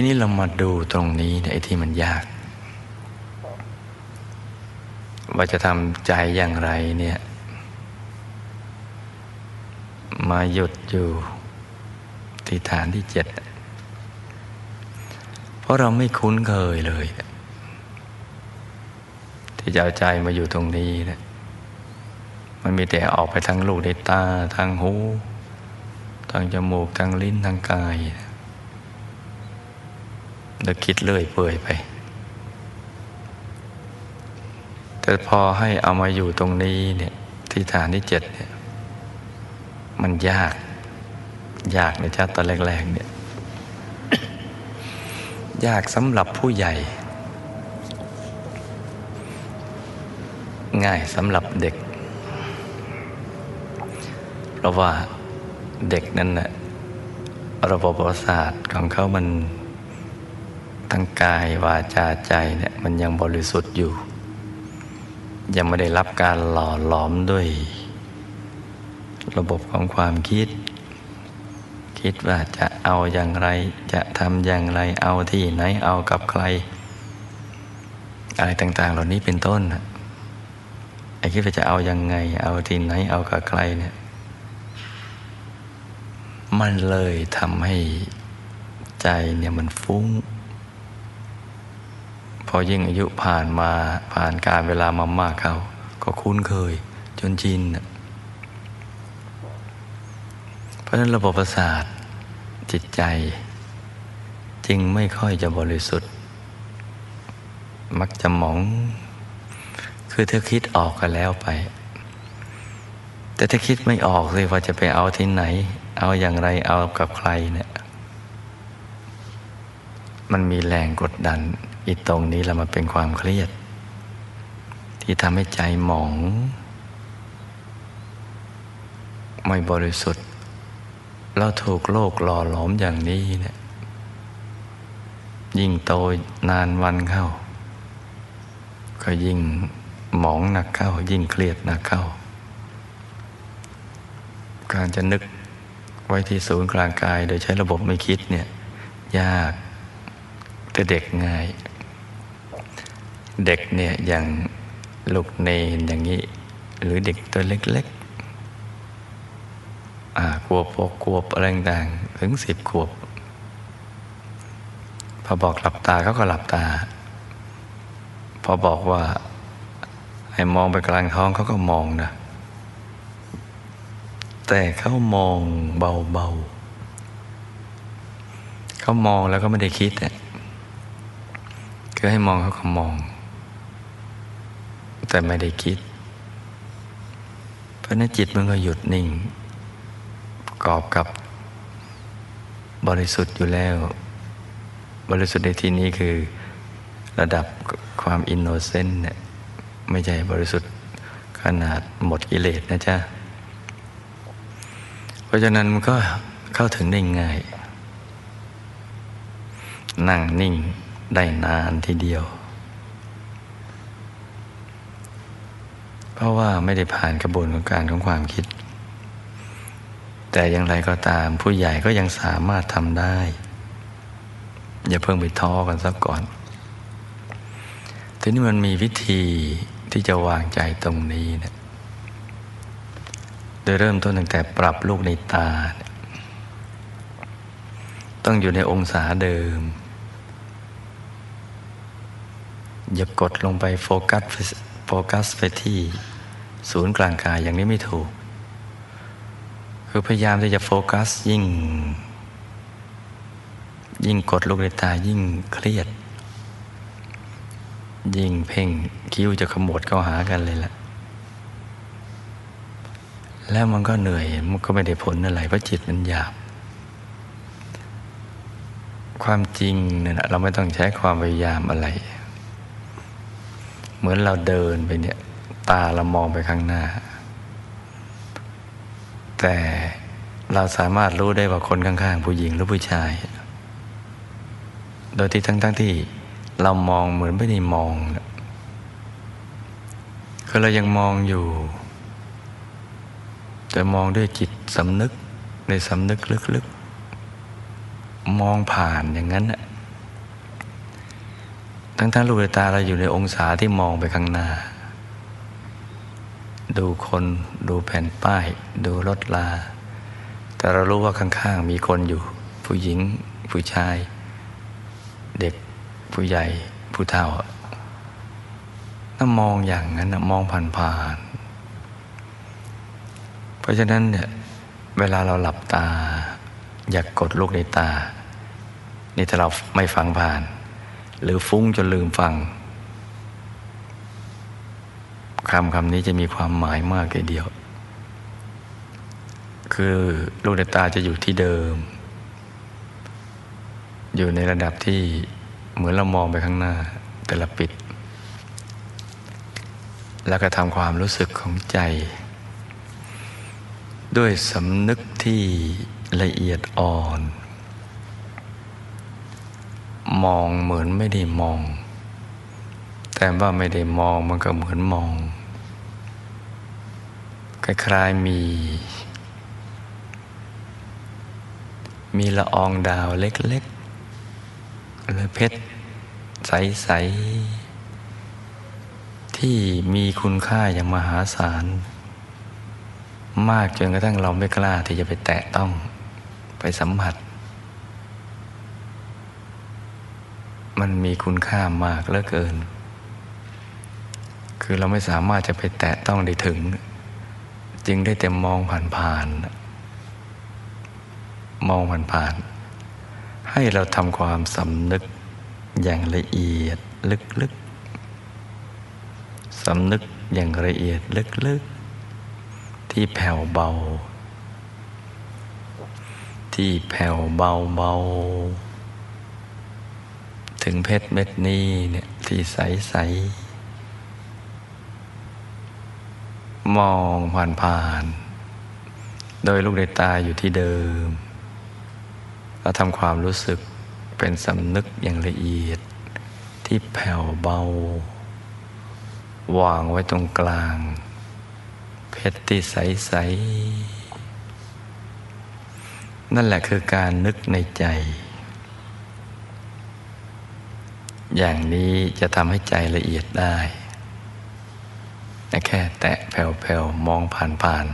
ทีนี้เรามาดูตรงนี้ไอ้ที่มันยาก ว่าจะทำใจอย่างไรเนี่ย มาหยุดอยู่ที่ฐานที่เจ็ด เพราะเราไม่คุ้นเคยเลย ที่จะเอาใจมาอยู่ตรงนี้นะมันมีแต่ออกไปทางลูกในตาทางหูทางจมูกทางลิ้นทางกาย แล้วคิดเลื่อยเปื่อยไป แต่พอให้เอามาอยู่ตรงนี้เนี่ยที่ฐานที่เจ็ดเนี่ยมันยาก ยากในชาติตอนแรกๆเนี่ยยากสำหรับผู้ใหญ่ ง่ายสำหรับเด็ก เพราะว่าเด็กนั้นนะระบบประสาทของเขามัน ทั้งกายวาจาใจเนี่ยมันยังบริสุทธิ์อยู่ ยังไม่ได้รับการหล่อหลอมด้วย ระบบของความคิด คิดว่าจะเอาอย่างไร จะทำอย่างไรเอาที่ไหนเอากับใคร อะไรต่างๆ เหล่านี้เป็นต้นไอ้คิดว่าจะเอายังไง เอาที่ไหนเอากับใครเนี่ยมันเลยทำให้ใจเนี่ยมันฟุ้ง พอยิ่งอายุผ่านมาผ่านการเวลามามากเขาก็คุ้นเคย จนชินเพราะฉะนั้นระบบประสาทจิตใจ จึงไม่ค่อยจะบริสุทธิ์ มักจะหมอง คือเธอคิดออกกันแล้วไป แต่ถ้าคิดไม่ออกเลยว่าจะไปเอาที่ไหน เอาอย่างไรเอากับใครเนี่ยมันมีแรงกดดัน อีตรงนี้แล้วมันเป็นความเครียด ที่ทำให้ใจหมอง ไม่บริสุทธิ์ เราถูกโลกหล่อหลอมอย่างนี้เนี่ยยิ่งโตนานวันเข้า ก็ยิ่งหมองหนักเข้า ยิ่งเครียดหนักเข้า การจะนึกไว้ที่ศูนย์กลางกาย โดยใช้ระบบไม่คิดเนี่ย ยากแต่เด็กง่าย เด็กเนี่ยอย่างลูกเนนอย่างนี้ หรือเด็กตัวเล็กๆอ่ากลัวปกกลัวอะไรต่างถึงสิบขวบ พอบอกหลับตาเขาก็หลับตา พอบอกว่า ให้มองไปกลางท้องเขาก็มองนะแต่เขามองเบาๆเขามองแล้วก็ไม่ได้คิดอะคือให้มองเขาก็มอง แต่ไม่ได้คิด เพราะนั้นจิตมันก็หยุดนิ่ง กอบกับบริสุทธิ์อยู่แล้ว บริสุทธิ์ในที่นี้คือระดับความอินโนเซนต์เนี่ยไม่ใช่บริสุทธิ์ขนาดหมดกิเลสนะจ๊ะ เพราะฉะนั้นมันก็เข้าถึงได้ง่าย นั่งนิ่งได้นานทีเดียว เพราะว่าไม่ได้ผ่านกระบวนการของความคิด แต่อย่างไรก็ตามผู้ใหญ่ก็ยังสามารถทำได้ อย่าเพิ่งไปท้อกันสักก่อน ทีนี้มันมีวิธีที่จะวางใจตรงนี้เนะโดยเริ่มต้นตั้งแต่ปรับลูกในตา ต้องอยู่ในองศาเดิม อย่ากดลงไปโฟกัสโฟกัสไปที่ ศูนย์กลางกายอย่างนี้ไม่ถูก คือพยายามที่จะโฟกัสยิ่ง ยิ่งกดลูกในตายิ่งเครียด ยิ่งเพ่งคิ้วจะขมวดเข้าหากันเลยล่ะ แล้วมันก็เหนื่อยมันก็ไม่ได้ผลอะไรเพราะจิตมันหยาบความจริงเนี่ยเราไม่ต้องใช้ความพยายามอะไร เหมือนเราเดินไปเนี่ย ตาเรามองไปข้างหน้า แต่เราสามารถรู้ได้ว่าคนข้างๆ ผู้หญิงหรือผู้ชาย โดยที่ทั้งๆทที่เรามองเหมือนไม่ได้มองคือเรายังมองอยู่ แต่มองด้วยจิตสำนึกในสำนึกลึกๆ มองผ่านอย่างนั้นทั้งทั้งลูกตาเราอยู่ในองศาที่มองไปข้างหน้า ดูคนดูแผ่นป้าย ดูรถลา แต่เรารู้ว่าข้างๆมีคนอยู่ ผู้หญิงผู้ชาย เด็กผู้ใหญ่ผู้เฒ่าถ้ามองอย่างนั้นมองผ่านๆเพราะฉะนั้นเนี่ยเวลาเราหลับตา อยากกดลูกในตา นี่ถ้าเราไม่ฟังผ่าน หรือฟุ้งจนลืมฟัง คำคำนี้จะมีความหมายมากเลยเดียว คือลูกตาจะอยู่ที่เดิม อยู่ในระดับที่เหมือนเรามองไปข้างหน้า แต่ละปิด แล้วก็ทำความรู้สึกของใจ ด้วยสำนึกที่ละเอียดอ่อน มองเหมือนไม่ได้มอง แต่ว่าไม่ได้มองมันก็เหมือนมอง คล้ายๆมี มีละอองดาวเล็กๆ หรือเพชร ใส ๆ ที่มีคุณค่าอย่างมหาศาล มากจนกระทั่งเราไม่กล้าที่จะไปแตะต้องไปสัมผัส มันมีคุณค่ามากเหลือเกิน คือเราไม่สามารถจะไปแตะต้องได้ถึง จึงได้แต่มองผ่านๆมองผ่านๆให้เราทำความสำนึกอย่างละเอียดลึกๆสำนึกอย่างละเอียดลึกๆ ที่แผ่วเบา ที่แผ่วเบาเบาถึงเพชรเม็ดนี้เนี่ยที่ใสใส มองผ่านผ่าน โดยลูกในตาอยู่ที่เดิมเราทำความรู้สึกเป็นสำนึกอย่างละเอียด ที่แผ่วเบาวางไว้ตรงกลาง เพชรที่ใส ๆ นั่นแหละคือการนึกในใจ อย่างนี้จะทำให้ใจละเอียดได้ แค่แตะแผ่วๆมองผ่าน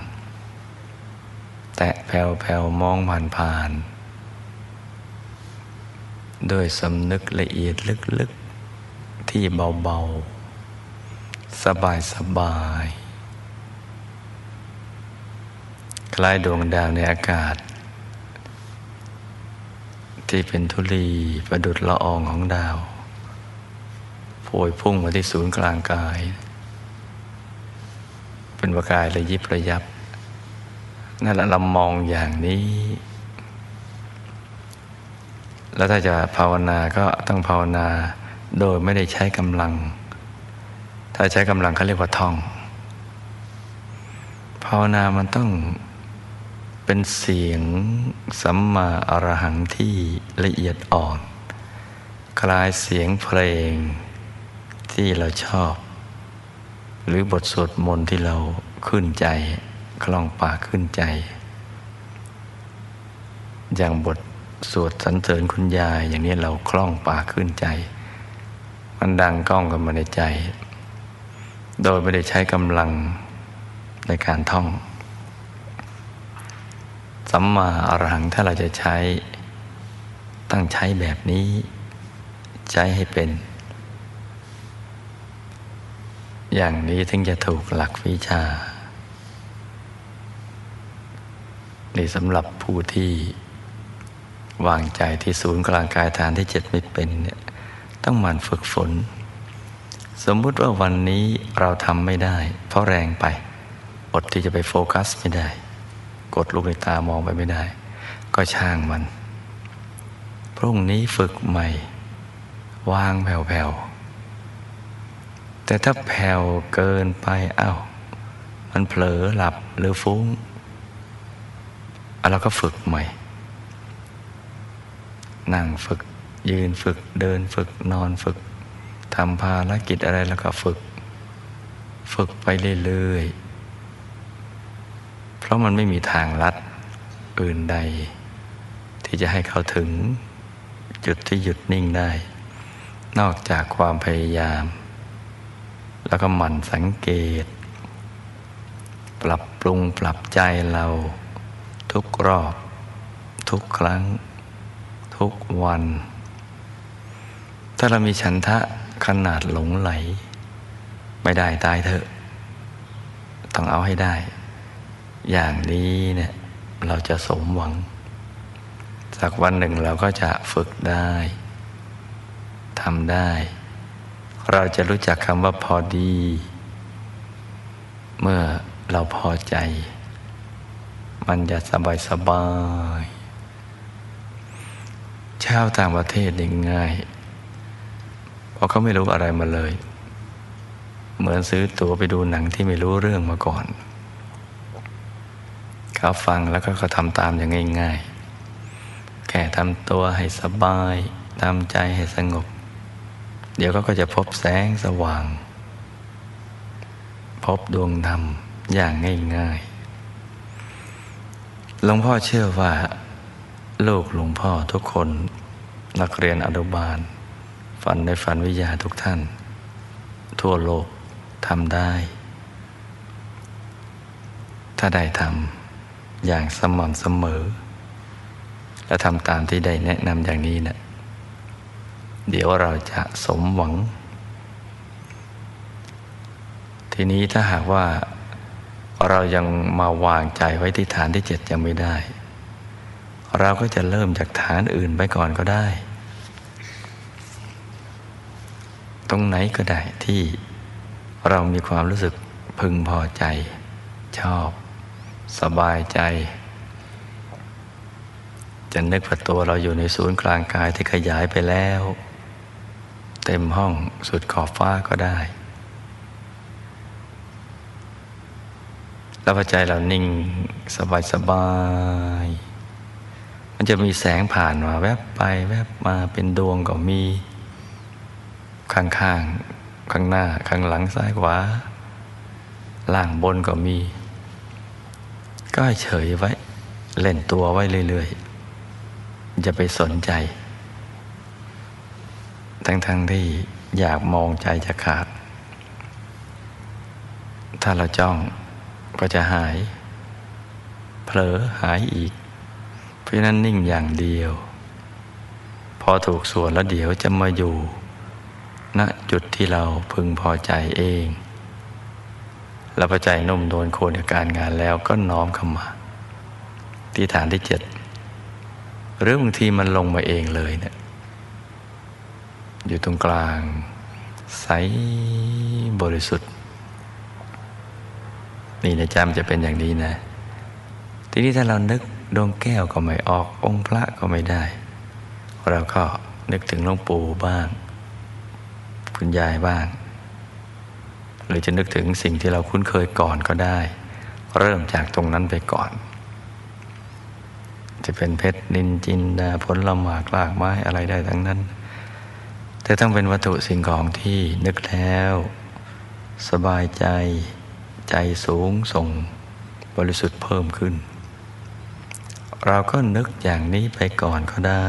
ๆแตะแผ่วๆมองผ่านๆด้วยสำนึกละเอียดลึกๆ ที่เบาๆ สบายๆคล้ายดวงดาวในอากาศ ที่เป็นธุลีประดุดละอองของดาวโผยพุ่งมาที่ศูนย์กลางกาย เป็นประกายระยิบระยับนั่นแหละเรามองอย่างนี้ แล้วถ้าจะภาวนาก็ต้องภาวนาโดยไม่ได้ใช้กำลัง ถ้าใช้กำลังเขาเรียกว่าท่อง ภาวนามันต้องเป็นเสียงสัมมาอรหังที่ละเอียดอ่อน คล้ายเสียงเพลงที่เราชอบ หรือบทสวดมนต์ที่เราขึ้นใจคล่องปากขึ้นใจ อย่างบทสวดสรรเสริญคุณยายอย่างนี้เราคล่องปากขึ้นใจ มันดังก้องกันมาในใจ โดยไม่ได้ใช้กำลังในการท่องสัมมาอรหังถ้าเราจะใช้ ตั้งใช้แบบนี้ ใช้ให้เป็น อย่างนี้ถึงจะถูกหลักวิชานี่สำหรับผู้ที่วางใจที่ศูนย์กลางกายฐานที่เจ็ดไม่เป็นเนี่ยต้องมันฝึกฝน สมมุติว่าวันนี้เราทำไม่ได้ เพราะแรงไปอดที่จะไปโฟกัสไม่ได้ กดลูกในตามองไปไม่ได้ ก็ช่างมัน พรุ่งนี้ฝึกใหม่ วางแผ่วๆ แต่ถ้าแผ่วเกินไปอา้าวมันเผลอหลับหรือฟุ้งเราก็ฝึกใหม่ นั่งฝึก ยืนฝึกเดินฝึกนอนฝึกทำภารกิจอะไรแล้วก็ฝึก ฝึกไปเรื่อยๆ เพราะมันไม่มีทางลัดอื่นใด ที่จะให้เขาถึงจุดที่หยุดนิ่งได้ นอกจากความพยายาม แล้วก็หมั่นสังเกต ปรับปรุงปรับใจเรา ทุกรอบ ทุกครั้ง ทุกวัน ถ้าเรามีฉันทะขนาดหลงไหล ไม่ได้ตายเถอะ ต้องเอาให้ได้ อย่างนี้เนี่ยเราจะสมหวัง สักวันหนึ่งเราก็จะฝึกได้ทำได้ เราจะรู้จักคำว่าพอดี เมื่อเราพอใจ มันจะสบายสบายชาวต่างประเทศนี่ง่าย เพราะเขาไม่รู้อะไรมาเลย เหมือนซื้อตั๋วไปดูหนังที่ไม่รู้เรื่องมาก่อน เขาฟังแล้วก็เขาทำตามอย่างง่ายๆ แค่ทำตัวให้สบายทำใจให้สงบ เดี๋ยวก็จะพบแสงสว่าง พบดวงธรรมอย่างง่ายๆ หลวงพ่อเชื่อว่า ลูกหลวงพ่อทุกคน นักเรียนอนุบาล ฝันในฝันวิทยาทุกท่าน ทั่วโลกทำได้ ถ้าได้ทำอย่างสม่ำเสมอ และทำตามที่ได้แนะนำอย่างนี้นะ เดี๋ยวเราจะสมหวัง ทีนี้ถ้าหากว่าเรายังมาวางใจไว้ที่ฐานที่เจ็ดยังไม่ได้ เราก็จะเริ่มจากฐานอื่นไปก่อนก็ได้ ตรงไหนก็ได้ที่เรามีความรู้สึกพึงพอใจ ชอบ สบายใจ จะนึกว่าตัวเราอยู่ในศูนย์กลางกายที่ขยายไปแล้ว เต็มห้องสุดขอบฟ้าก็ได้ แล้วพอใจเรานิ่งสบายสบาย มันจะมีแสงผ่านมาแวบไปแวบมาเป็นดวงก็มี ข้างข้างข้างหน้าข้างหลังซ้ายขวาล่างบนก็มี ก็เฉยไว้ เล่นตัวไว้เรื่อยๆจะไปสนใจ ทั้งๆทที่อยากมองใจจะขาด ถ้าเราจ้องก็จะหาย เผลอหายอีก เพราะนั้นนิ่งอย่างเดียว พอถูกส่วนแล้วเดี๋ยวจะมาอยู่ณจุดที่เราพึงพอใจเองเราพอใจนุ่มโดนโคนการงานแล้วก็น้อมเข้ามา ที่ฐานที่เจ็ดหรือบางทีมันลงมาเองเลยเนะี่ย อยู่ตรงกลาง ใสบริสุทธิ์ นี่นะจำจะเป็นอย่างนี้นะ ทีนี้ถ้าเรานึกดวงแก้วก็ไม่ออกองค์พระก็ไม่ได้ เราก็นึกถึงหลวงปู่บ้าง คุณยายบ้าง หรือจะนึกถึงสิ่งที่เราคุ้นเคยก่อนก็ได้ เริ่มจากตรงนั้นไปก่อน จะเป็นเพชรนินจินดาผลละหมากลากไม้อะไรได้ทั้งนั้น แต่ต้องเป็นวัตถุสิ่งของที่นึกแล้ว สบายใจ ใจสูงส่ง บริสุทธิ์เพิ่มขึ้น เราก็นึกอย่างนี้ไปก่อนก็ได้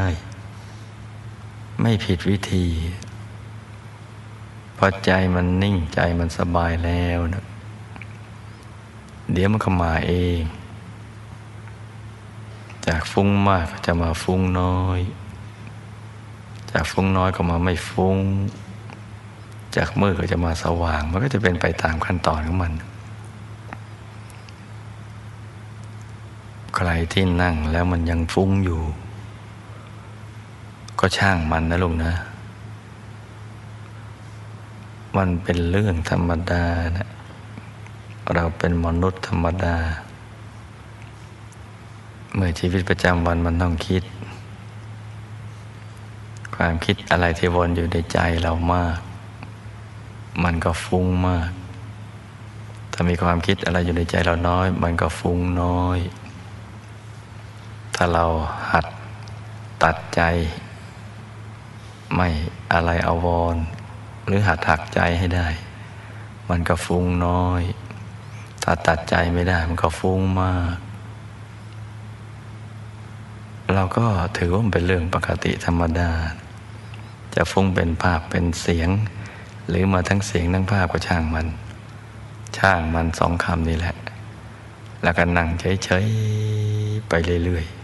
ไม่ผิดวิธีพอใจมันนิ่งใจมันสบายแล้วนะเดี๋ยวมันก็มาเอง จากฟุ้งมากก็จะมาฟุ้งน้อย จากฟุ้งน้อยก็มาไม่ฟุ้ง จากมืดก็จะมาสว่าง มันก็จะเป็นไปตามขั้นตอนของมัน ใครที่นั่งแล้วมันยังฟุ้งอยู่ ก็ช่างมันนะลุงนะ มันเป็นเรื่องธรรมดานะเราเป็นมนุษย์ธรรมดา เมื่อชีวิตประจำวันมันต้องคิด ความคิดอะไรที่วนอยู่ในใจเรามาก มันก็ฟุ้งมาก ถ้ามีความคิดอะไรอยู่ในใจเราน้อย มันก็ฟุ้งน้อย ถ้าเราหัดตัดใจ ไม่อะไรเอาวอนหรือหัดหักใจให้ได้ มันก็ฟุ้งน้อย ถ้าตัดใจไม่ได้ มันก็ฟุ้งมาก เราก็ถือว่ามันเป็นเรื่องปกติธรรมดา จะฟุ้งเป็นภาพเป็นเสียง หรือมาทั้งเสียงทั้งภาพก็ช่างมัน ช่างมันสองคำนี่แหละ แล้วก็นั่งเฉยๆไปเรื่อยๆ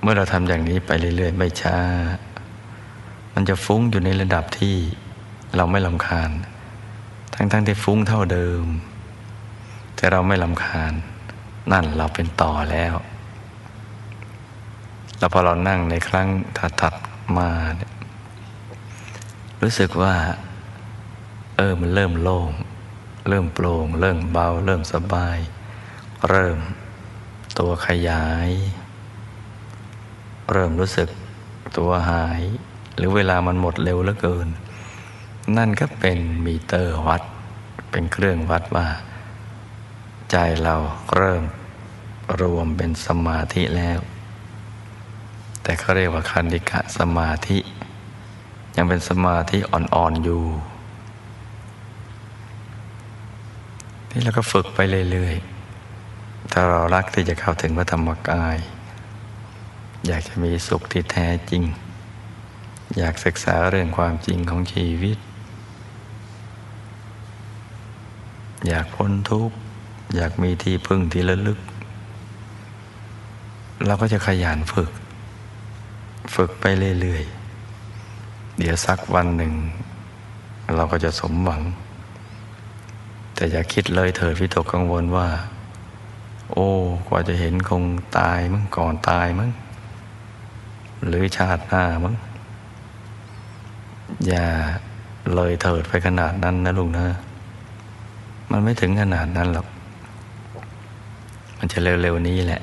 เมื่อเราทำอย่างนี้ไปเรื่อยๆ ไม่ช้า มันจะฟุ้งอยู่ในระดับที่เราไม่ลำคาญ ทั้งๆทที่ฟุ้งเท่าเดิม แต่เราไม่ลำคาญ นั่นเราเป็นต่อแล้ว แล้วพอเรานั่งในครั้งถัดๆมาเนี่ยรู้สึกว่า เออมันเริ่มโล่ง เริ่มโปร่ง เริ่มเบา เริ่มสบาย เริ่มตัวขยาย เริ่มรู้สึกตัวหาย หรือเวลามันหมดเร็วเหลือเกิน นั่นก็เป็นมีเตอร์วัด เป็นเครื่องวัดว่า ใจเราเริ่มรวมเป็นสมาธิแล้ว แต่เขาเรียกว่าคันดิกะสมาธิ ยังเป็นสมาธิอ่อนๆอยู่ นี่เราก็ฝึกไปเรื่อยๆ ถ้าเรารักที่จะเข้าถึงพระธรรมกาย อยากจะมีสุขที่แท้จริง อยากศึกษาเรื่องความจริงของชีวิต อยากพ้นทุกข์ อยากมีที่พึ่งที่ระลึก เราก็จะขยันฝึก ฝึกไปเรื่อยๆ เดี๋ยวสักวันหนึ่ง เราก็จะสมหวัง แต่อย่าคิดเลยเถิดวิตกกังวลว่า โอ้ กว่าจะเห็นคงตายมั้งก่อนตายมั้งหรือชาติหน้ามั้งอย่าเลยเถิดไปขนาดนั้นนะลุงนะ มันไม่ถึงขนาดนั้นหรอก มันจะเร็วๆนี้แหละ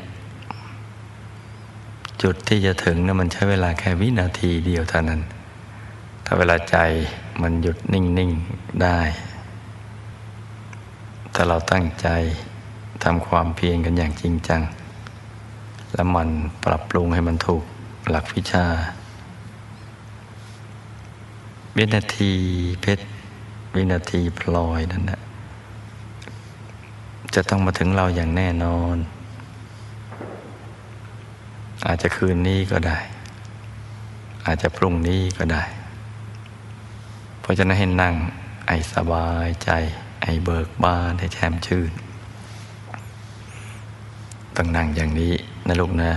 จุดที่จะถึงนะมันใช้เวลาแค่วินาทีเดียวเท่านั้น ถ้าเวลาใจมันหยุดนิ่ง ๆ ได้ ถ้าเราตั้งใจทำความเพียรกันอย่างจริงจัง แล้วมันปรับปรุงให้มันถูกหลักวิชา วินาทีเพชร วินาทีพลอยนั่นนะจะต้องมาถึงเราอย่างแน่นอน อาจจะคืนนี้ก็ได้ อาจจะพรุ่งนี้ก็ได้ เพราะฉะนั้นให้นั่งไอสบายใจ ไอเบิกบานให้แช่มชื่นต้องนั่งอย่างนี้นะลูกนะ